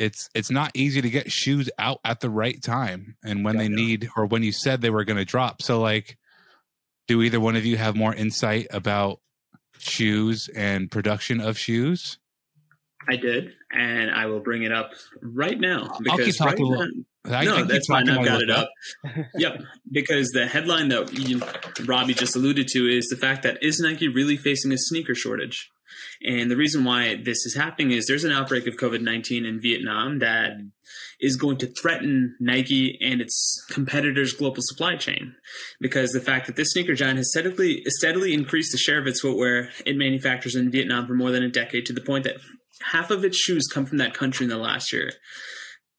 it's it's not easy to get shoes out at the right time and when Yeah, they yeah. need or when you said they were going to drop. So like do either one of you have more insight about shoes and production of shoes? I did, and I will bring it up right now I'll because keep talking right now- I- I no, keep that's fine. I've got it up. yep, because the headline that you, Robbie just alluded to is the fact that is Nike really facing a sneaker shortage? And the reason why this is happening is there's an outbreak of COVID 19 in Vietnam that is going to threaten Nike and its competitors' global supply chain. Because the fact that this sneaker giant has steadily, steadily increased the share of its footwear it manufactures in Vietnam for more than a decade to the point that half of its shoes come from that country in the last year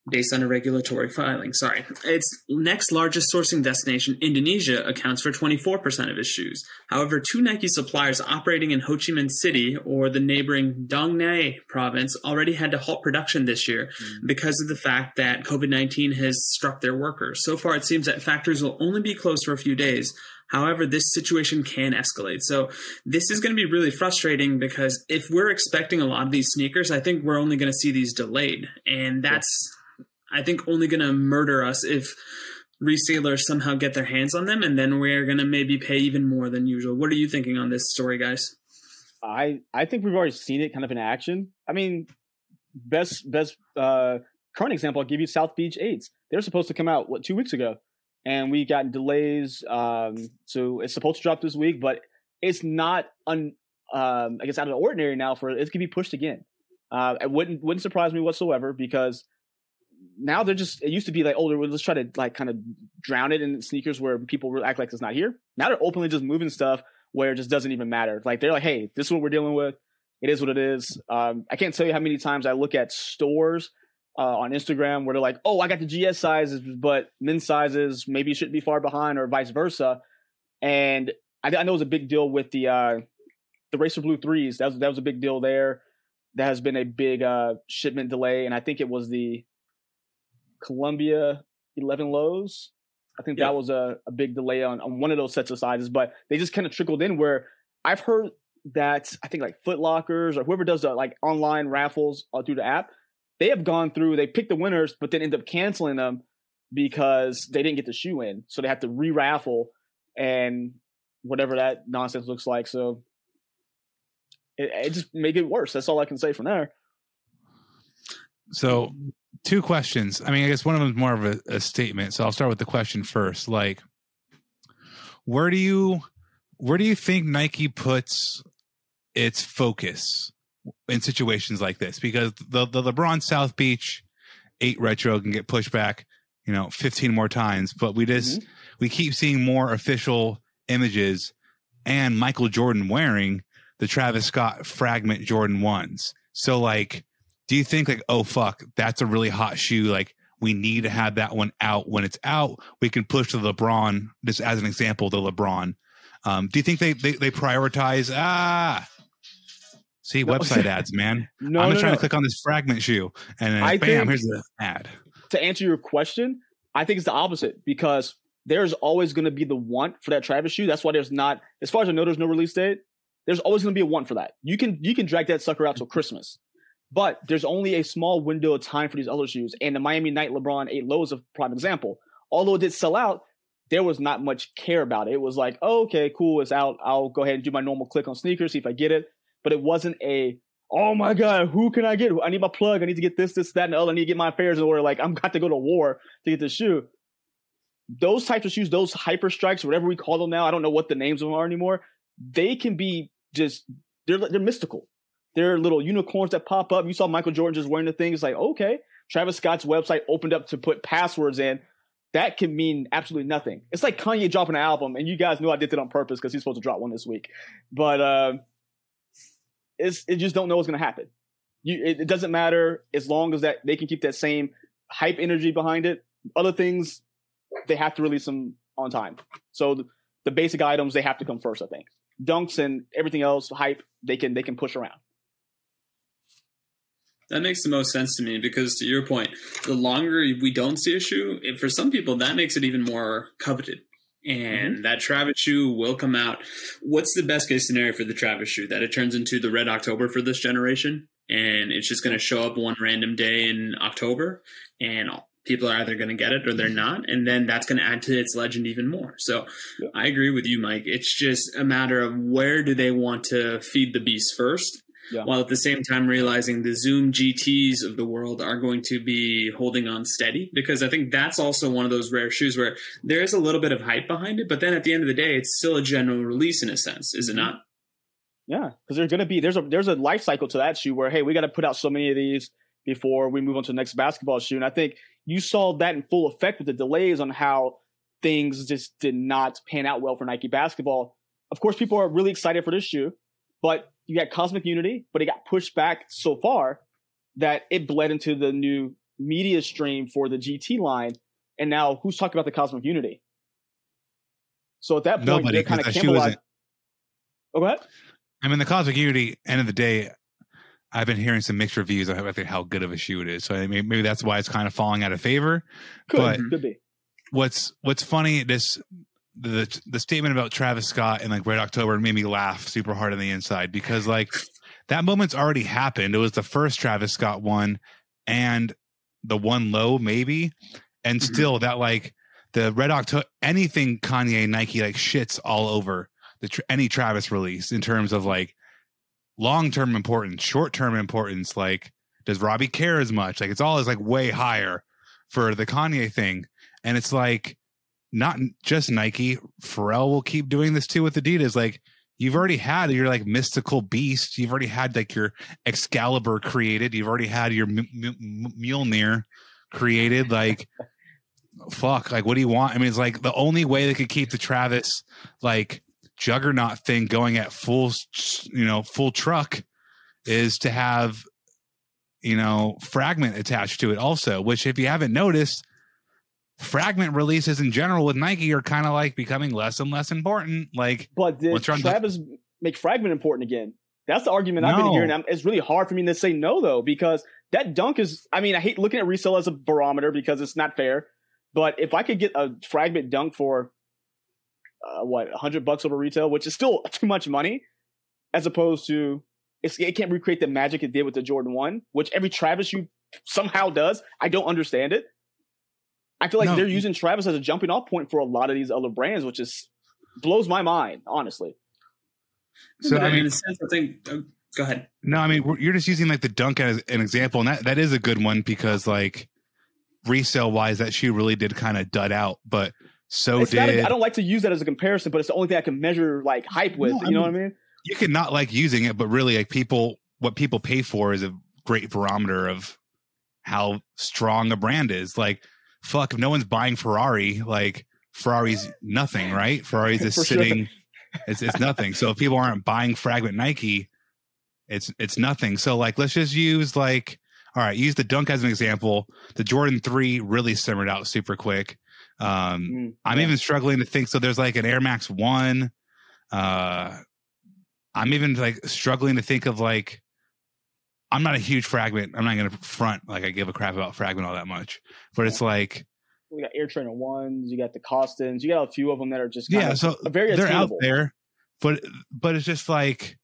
based on a regulatory filing. Sorry. Its next largest sourcing destination, Indonesia, accounts for 24% of its shoes. However, two Nike suppliers operating in Ho Chi Minh City or the neighboring Dong Nai province already had to halt production this year mm. because of the fact that COVID-19 has struck their workers. So far, it seems that factories will only be closed for a few days. However, this situation can escalate. So this is going to be really frustrating because if we're expecting a lot of these sneakers, I think we're only going to see these delayed. And that's I think only going to murder us if resellers somehow get their hands on them, and then we're going to maybe pay even more than usual. What are you thinking on this story, guys? I I think we've already seen it kind of in action. I mean, best best uh, current example, I'll give you South Beach Eights. They're supposed to come out what two weeks ago, and we got delays. Um, so it's supposed to drop this week, but it's not un um, I guess out of the ordinary now for it to be pushed again. Uh, it wouldn't wouldn't surprise me whatsoever because now they're just it used to be like oh let's try to like kind of drown it in sneakers where people act like it's not here. Now they're openly just moving stuff where it just doesn't even matter. Like they're like hey this is what we're dealing with. It is what it is. Um, i can't tell you how many times i look at stores uh, on instagram where they're like oh i got the gs sizes but men's sizes maybe shouldn't be far behind or vice versa. And i, I know it was a big deal with the uh, the racer blue threes. That was, that was a big deal there. That has been a big uh, shipment delay. And i think it was the Columbia 11 lows. I think that was a, a big delay on, on one of those sets of sizes, but they just kind of trickled in where I've heard that I think like Foot Lockers or whoever does the like online raffles uh, through the app, they have gone through, they pick the winners, but then end up canceling them because they didn't get the shoe in. So they have to re raffle and whatever that nonsense looks like. So it, it just make it worse. That's all I can say from there. So two questions. I mean, I guess one of them is more of a, a statement. So I'll start with the question first. Like, where do you where do you think Nike puts its focus in situations like this? Because the the LeBron South Beach eight retro can get pushed back, you know, fifteen more times, but we just mm-hmm. we keep seeing more official images and Michael Jordan wearing the Travis Scott fragment Jordan ones. So like do you think like, oh fuck, that's a really hot shoe? Like we need to have that one out. When it's out, we can push the LeBron. Just as an example, the LeBron. Um, do you think they, they they prioritize? Ah, see no. website *laughs* ads, man. no, I'm just no, trying to click on this fragment shoe, and then, I bam, think, here's the ad. To answer your question, I think it's the opposite because there's always going to be the want for that Travis shoe. That's why there's not, as far as I know, there's no release date. There's always going to be a want for that. You can you can drag that sucker out till Christmas. But there's only a small window of time for these other shoes. And the Miami Night LeBron 8 Low is a prime example. Although it did sell out, there was not much care about it. It was like, oh, okay, cool, it's out. I'll go ahead and do my normal click on sneakers, see if I get it. But it wasn't a, oh my God, who can I get? I need my plug. I need to get this, this, that, and the other. I need to get my affairs in order. Like, I'm got to go to war to get this shoe. Those types of shoes, those hyper strikes, whatever we call them now, I don't know what the names of them are anymore. They can be just, they're, they're mystical. There are little unicorns that pop up. You saw Michael Jordan just wearing the thing. It's like, okay, Travis Scott's website opened up to put passwords in. That can mean absolutely nothing. It's like Kanye dropping an album, and you guys knew I did that on purpose because he's supposed to drop one this week. But uh, it's it just don't know what's to happen. You, it, it doesn't matter as long as that they can keep that same hype energy behind it. Other things, they have to release them on time. So the, the basic items they have to come first. I think dunks and everything else hype they can they can push around. That makes the most sense to me because, to your point, the longer we don't see a shoe, for some people, that makes it even more coveted. And mm-hmm. that Travis shoe will come out. What's the best case scenario for the Travis shoe? That it turns into the Red October for this generation, and it's just going to show up one random day in October, and people are either going to get it or they're not and then that's going to add to its legend even more so yeah. i agree with you mike it's just a matter of where do they want to feed the beast first yeah. while at the same time realizing the Zoom GTs of the world are going to be holding on steady because I think that's also one of those rare shoes where there is a little bit of hype behind it, but then at the end of the day, it's still a general release in a sense, is it not? Yeah, because there's gonna be there's a there's a life cycle to that shoe where hey we got to put out so many of these before we move on to the next basketball shoe, and I think you saw that in full effect with the delays on how things just did not pan out well for Nike basketball. Of course, people are really excited for this shoe, but you got Cosmic Unity, but it got pushed back so far that it bled into the new media stream for the GT line. And now who's talking about the Cosmic Unity? So at that point, Nobody, they're kind of 'cause that shoe cannibalized. Oh, go ahead. I mean, the Cosmic Unity. End of the day, I've been hearing some mixed reviews on how, how good of a shoe it is. So I mean, maybe that's why it's kind of falling out of favor. Could, But- could be. what's what's funny this the the statement about Travis Scott and like Red October made me laugh super hard on the inside because like that moment's already happened. It was the first Travis Scott one and the one low maybe, and Mhm. still that like the Red October anything Kanye Nike like shits all over the tr- any Travis release in terms of like long term importance, short term importance. Like does Robbie care as much? Like it's all is like way higher for the Kanye thing. And it's like not just Nike. Pharrell will keep doing this too with Adidas. Like you've already had your like mystical beast. You've already had like your Excalibur created. You've already had your M- M- Mjolnir created. Like *laughs* fuck. Like what do you want? I mean, it's like the only way they could keep the Travis like juggernaut thing going at full, you know, full truck is to have you know fragment attached to it also. Which if you haven't noticed fragment releases in general with Nike are kind of like becoming less and less important. Like, But did What's wrong with- Travis make Fragment important again? That's the argument I've been hearing. I'm- It's really hard for me to say no though, because that dunk is. I mean, I hate looking at resale as a barometer because it's not fair. But if I could get a Fragment dunk for uh, what hundred bucks over retail, which is still *laughs* too much money, as opposed to it's, it can't recreate the magic it did with the Jordan One, which every Travis shoe somehow does. I don't understand it. I feel like No. they're using Travis as a jumping off point for a lot of these other brands, which is blows my mind, honestly. so But I in mean, a sense, I think. Oh, go ahead. no, I mean, you're just using like the dunk as an example, and that that is a good one because like resale wise, that shoe really did kind of dud out, but so it's not did a, I don't like to use that as a comparison, but it's the only thing I can measure like hype with. No, I you know mean- what I mean? you can not like using it, but really like people, what people pay for is a great barometer of how strong a brand is. Like, fuck, if no one's buying Ferrari, like Ferrari's nothing, right? Ferrari's *laughs* just For sure. sitting, it's it's nothing. So if people aren't buying Fragment Nike, it's it's nothing. So like, let's just use like, all right, use the Dunk as an example. The Jordan Three really simmered out super quick. Um, Mm, I'm yeah. even struggling to think. So there's like an Air Max One. Uh, I'm even like struggling to think of like. I'm not a huge fragment. I'm not going to front like I give a crap about fragment all that much, but it's like We got Air Trainer ones, you got the Costins, you got a few of them that are just yeah. So very they're out there, but but it's just like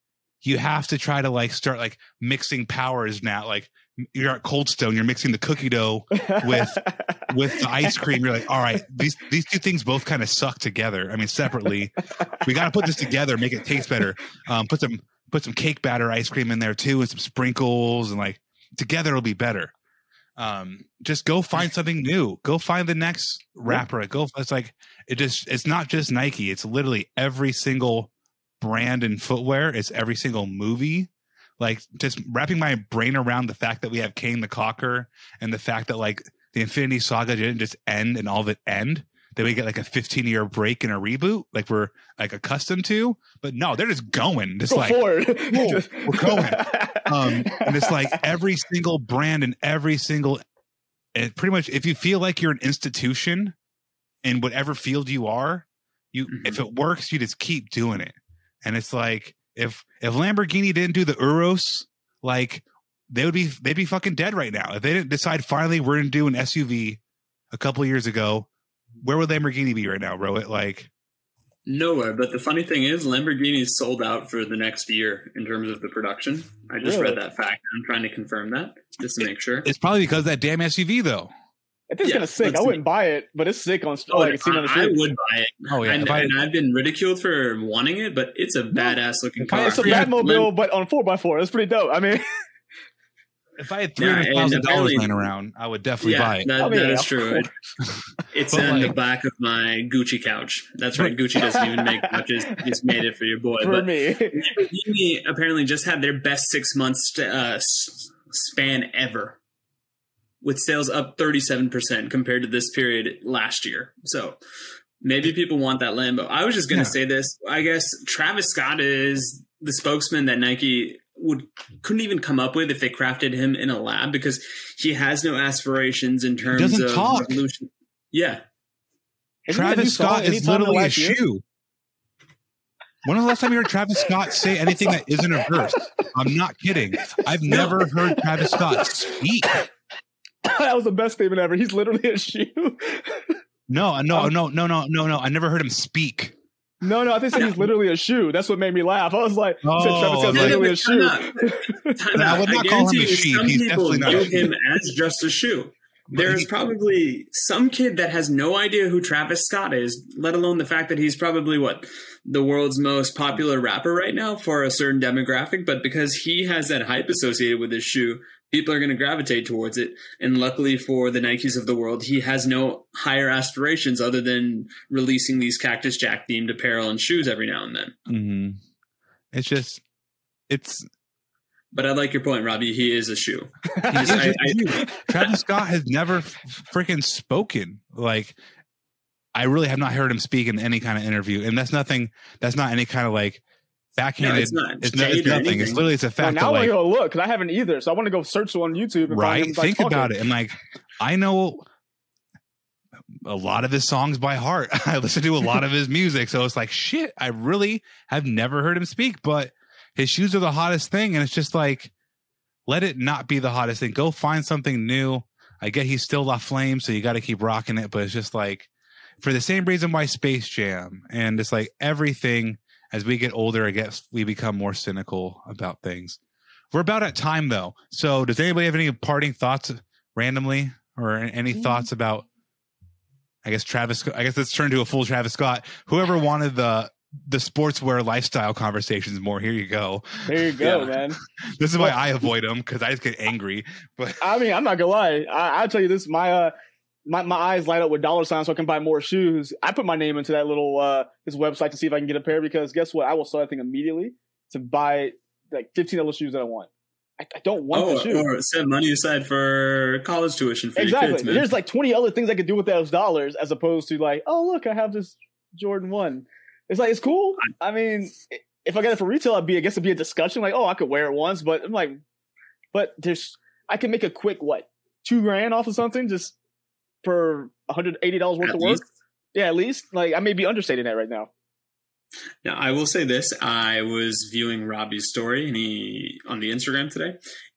you have to try to like start like mixing powers now. Like you're at Cold Stone, you're mixing the cookie dough with *laughs* with the ice cream, you're like, all right, these these two things both kind of suck together. I mean, separately, we got to put this together, make it taste better. Um, put some put some cake batter ice cream in there too, and some sprinkles, and like together it'll be better. Um, just go find something new. Go find the next rapper. Go. It's like it just. It's not just Nike. It's literally every single brand in footwear. It's every single movie. Like just wrapping my brain around the fact that we have Kang the Conqueror and the fact that like the Infinity Saga didn't just end and all of it end. That we get like a 15 year break and a reboot, like we're like accustomed to. But no, they're just going. Just Go like forward. *laughs* we're going. um, and it's like every single brand and every single, and pretty much if you feel like you're an institution in whatever field you are, you Mhm. if it works, you just keep doing it. And it's like if if Lamborghini didn't do the Urus, like they would be they'd be fucking dead right now. If they didn't decide finally we're gonna do an SUV a couple years ago, where would Lamborghini be right now, Rohit? Like Nowhere. But the funny thing is, Lamborghini's sold out for the next year in terms of the production. I just Really? read that fact. I'm trying to confirm that just to make sure. it's probably because of that damn SUV though. I think it's Yeah, kind of sick. I wouldn't buy it, but it's sick on. Oh, like, it's seen on the I would buy it. Oh yeah, and, I, and I've been ridiculed for wanting it, but it's a badass looking car. It's a Yeah, Batmobile, but on four x four. It's pretty dope. I mean, *laughs* If I had three Yeah, hundred and thousand dollars apparently- laying around, I would definitely yeah, buy it. that, I mean, that is of true. *laughs* It's in on the back of my Gucci couch. That's right. Gucci doesn't even make *laughs* watches. Just made it for your boy. For but me. Lamborghini apparently just had their best six months uh, span ever, with sales up 37% compared to this period last year. So maybe people want that Lambo. I was just going to Yeah. say this. I guess Travis Scott is the spokesman that Nike would couldn't even come up with if they crafted him in a lab because he has no aspirations in terms doesn't of talk. revolution. Yeah. Isn't Travis Scott is anytime in the literally a last year? shoe. When was the last time you heard Travis Scott say anything that isn't a verse? I'm not kidding. I've never heard Travis Scott speak. *laughs* that was the best statement ever. He's literally a shoe. No, no, no, no, no, no, no. I never heard him speak. No, no, I think he's *laughs* literally a shoe. That's what made me laugh. I was like, he said Oh, Travis Scott's no, no, literally but a shoe. time. Time *laughs* I would not I call him a you sheep. Some He's people definitely not view a him as just a shoe. There is probably some kid that has no idea who Travis Scott is, let alone the fact that he's probably what the world's most popular rapper right now for a certain demographic. But because he has that hype associated with his shoe, people are going to gravitate towards it. And luckily for the Nikes of the world, he has no higher aspirations other than releasing these Cactus Jack themed apparel and shoes every now and then. Mhm. It's just, it's. But I like your point, Robbie. He is a shoe. *laughs* Just- I- I- Travis Scott has never freaking spoken. Like, I really have not heard him speak in any kind of interview, and that's nothing. That's not any kind of like No, backhanded. it's not. it's, no- it's nothing. It's literally it's a Well, fact. now that, I want like, to go look because I haven't either. So I want to go search on YouTube and right? Find him, like, Think talking. about it. And like, I know a lot of his songs by heart. *laughs* I listen to a lot of his music, so it's like shit. I really have never heard him speak, but his shoes are the hottest thing, and it's just like, let it not be the hottest thing. Go find something new. I get he's still La Flame, so you got to keep rocking it, but it's just like for the same reason why Space Jam, and it's like everything. As we get older, I guess we become more cynical about things. We're about at time though. So does anybody have any parting thoughts randomly or any thoughts about I guess Travis I guess let's turn to a full Travis Scott. Whoever wanted the the sportswear lifestyle conversations more, here you go. There you go, Yeah. man. *laughs* This is why I avoid them because I just get angry. But I mean, I'm not gonna lie. I, I'll tell you this: my uh, my my eyes light up with dollar signs so I can buy more shoes. I put my name into that little uh his website to see if I can get a pair because guess what? I will sell that thing immediately to buy like 15 other shoes that I want. I, I don't want Oh, the shoe. or set money aside for college tuition for your kids, man. There's like 20 other things I could do with those dollars as opposed to like, oh look, I have this Jordan one. It's like it's cool. I mean, if I got it for retail, I'd be I guess it'd be a discussion like, oh, I could wear it once, but I'm like, but there's I can make a quick what two grand off of something just for 180 dollars worth At of work. least. Yeah, at least like I may be understating that right now. Now, I will say this: I was viewing Robbie's story, and he on the Instagram today,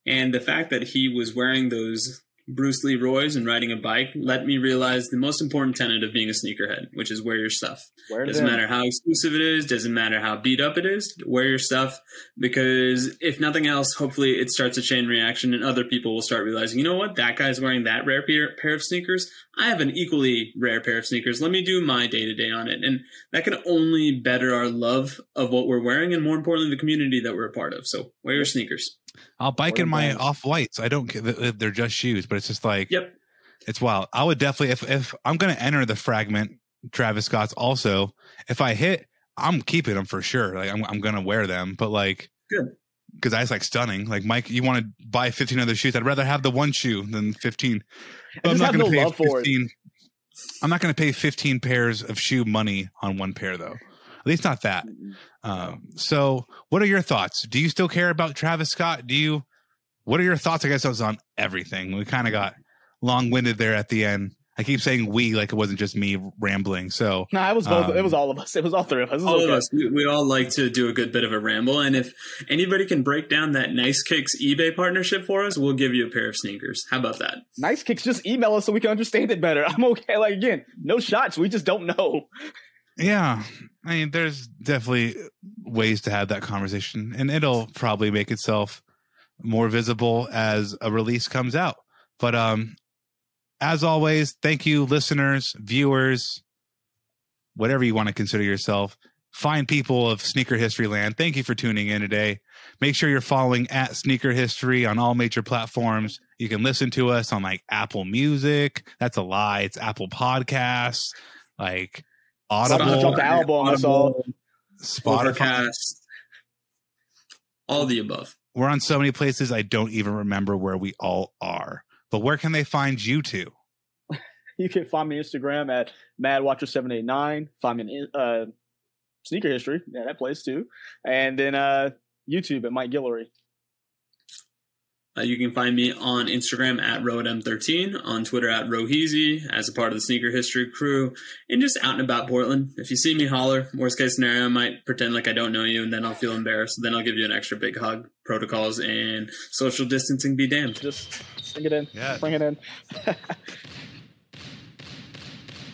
and the fact that he was wearing those Bruce Lee Roy's and riding a bike let me realize the most important tenet of being a sneakerhead, which is wear your stuff. Where Doesn't matter how exclusive it is, doesn't matter how beat up it is, wear your stuff because if nothing else, hopefully it starts a chain reaction and other people will start realizing, you know what, that guy's wearing that rare pair, pair of sneakers. I have an equally rare pair of sneakers. Let me do my day to day on it. And that can only better our love of what we're wearing and more importantly, the community that we're a part of. So wear your sneakers. I'll bike in my off whites. I don't care. They're just shoes, but it's just like Yep. it's wild. I would definitely if if I'm gonna enter the fragment Travis Scott's also if I hit, I'm keeping them for sure. Like I'm I'm gonna wear them, but like Good. because I just like stunning. Like Mike, you want to buy 15 other shoes? I'd rather have the one shoe than 15. I just have no pay love for 15. I'm not gonna pay 15 pairs of shoe money on one pair though. At least not that. Um, so, what are your thoughts? Do you still care about Travis Scott? Do you? What are your thoughts? I guess I was on everything. We kind of got long winded there at the end. I keep saying we like it wasn't just me rambling. So, no, it was both. Um, it was all of us. It was all three of us. All okay. of us, we, we all like to do a good bit of a ramble. And if anybody can break down that Nice Kicks eBay partnership for us, we'll give you a pair of sneakers. How about that? Nice kicks. Just email us so we can understand it better. *laughs* I'm okay. Like again, no shots. We just don't know. Yeah, I mean, there's definitely ways to have that conversation, and it'll probably make itself more visible as a release comes out. But um, as always, thank you, listeners, viewers, whatever you want to consider yourself. fine people of Sneaker History Land, thank you for tuning in today. Make sure you're following at Sneaker History on all major platforms. You can listen to us on like Apple Music. That's a lie. It's Apple Podcasts, like Audible, dropped the album on us all. Spotify. All the above. We're on so many places I don't even remember where we all are. But where can they find you two? You can find me on Instagram at madwatcher789. Find me on uh, Sneaker History. Yeah, that place too. And then uh, YouTube at Mike Guillory. Uh, you can find me on Instagram at RohitM13, on Twitter at Roheezy, as a part of the Sneaker History crew, and just out and about Portland. If you see me, holler. Worst case scenario, I might pretend like I don't know you, and then I'll feel embarrassed. Then I'll give you an extra big hug. Protocols and social distancing be damned. Just bring it in. Yeah. Bring it in. *laughs*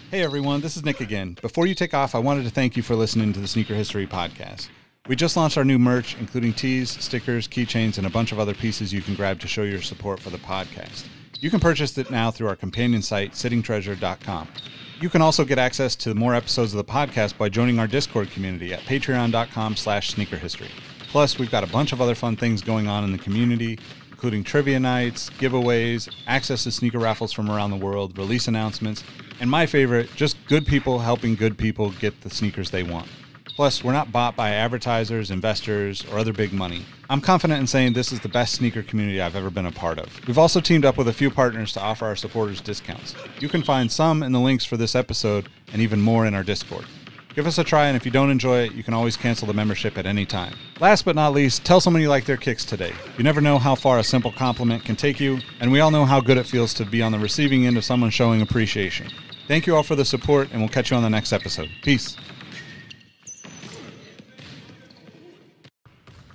Hey everyone, this is Nick again. Before you take off, I wanted to thank you for listening to the Sneaker History Podcast. We just launched our new merch, including tees, stickers, keychains, and a bunch of other pieces you can grab to show your support for the podcast. You can purchase it now through our companion site, sittingtreasure.com. You can also get access to more episodes of the podcast by joining our Discord community at patreon.com slash sneakerhistory. Plus, we've got a bunch of other fun things going on in the community, including trivia nights, giveaways, access to sneaker raffles from around the world, release announcements, and my favorite, just good people helping good people get the sneakers they want. Plus, we're not bought by advertisers, investors, or other big money. I'm confident in saying this is the best sneaker community I've ever been a part of. We've also teamed up with a few partners to offer our supporters discounts. You can find some in the links for this episode and even more in our Discord. Give us a try, and if you don't enjoy it, you can always cancel the membership at any time. Last but not least, tell someone you like their kicks today. You never know how far a simple compliment can take you, and we all know how good it feels to be on the receiving end of someone showing appreciation. Thank you all for the support, and we'll catch you on the next episode. Peace.